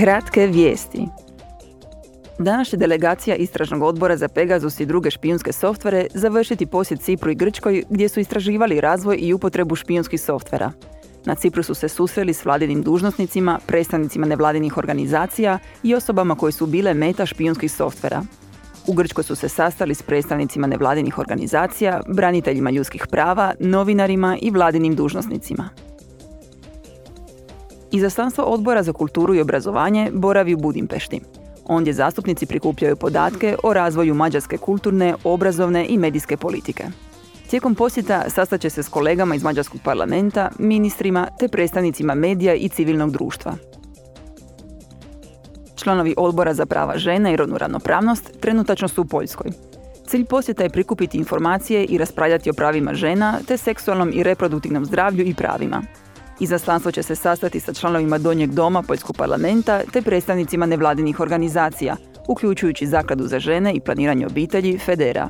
Kratke vijesti. Današnja delegacija Istražnog odbora za Pegasus i druge špijunske softvere završiti posjet Cipru i Grčkoj gdje su istraživali razvoj i upotrebu špijunskih softvera. Na Cipru su se susreli s vladinim dužnosnicima, predstavnicima nevladinih organizacija i osobama koje su bile meta špijunskih softvera. U Grčkoj su se sastali s predstavnicima nevladinih organizacija, braniteljima ljudskih prava, novinarima i vladinim dužnosnicima. Izaslanstvo odbora za kulturu i obrazovanje boravi u Budimpešti. Ondje zastupnici prikupljaju podatke o razvoju mađarske kulturne, obrazovne i medijske politike. Tijekom posjeta sastaće se s kolegama iz Mađarskog parlamenta, ministrima te predstavnicima medija i civilnog društva. Članovi odbora za prava žena i rodnu ravnopravnost trenutačno su u Poljskoj. Cilj posjeta je prikupiti informacije i raspravljati o pravima žena te seksualnom i reproduktivnom zdravlju i pravima. Izaslanstvo će se sastati sa članovima Donjeg doma Poljskog parlamenta te predstavnicima nevladinih organizacija, uključujući Zakladu za žene i planiranje obitelji Federa.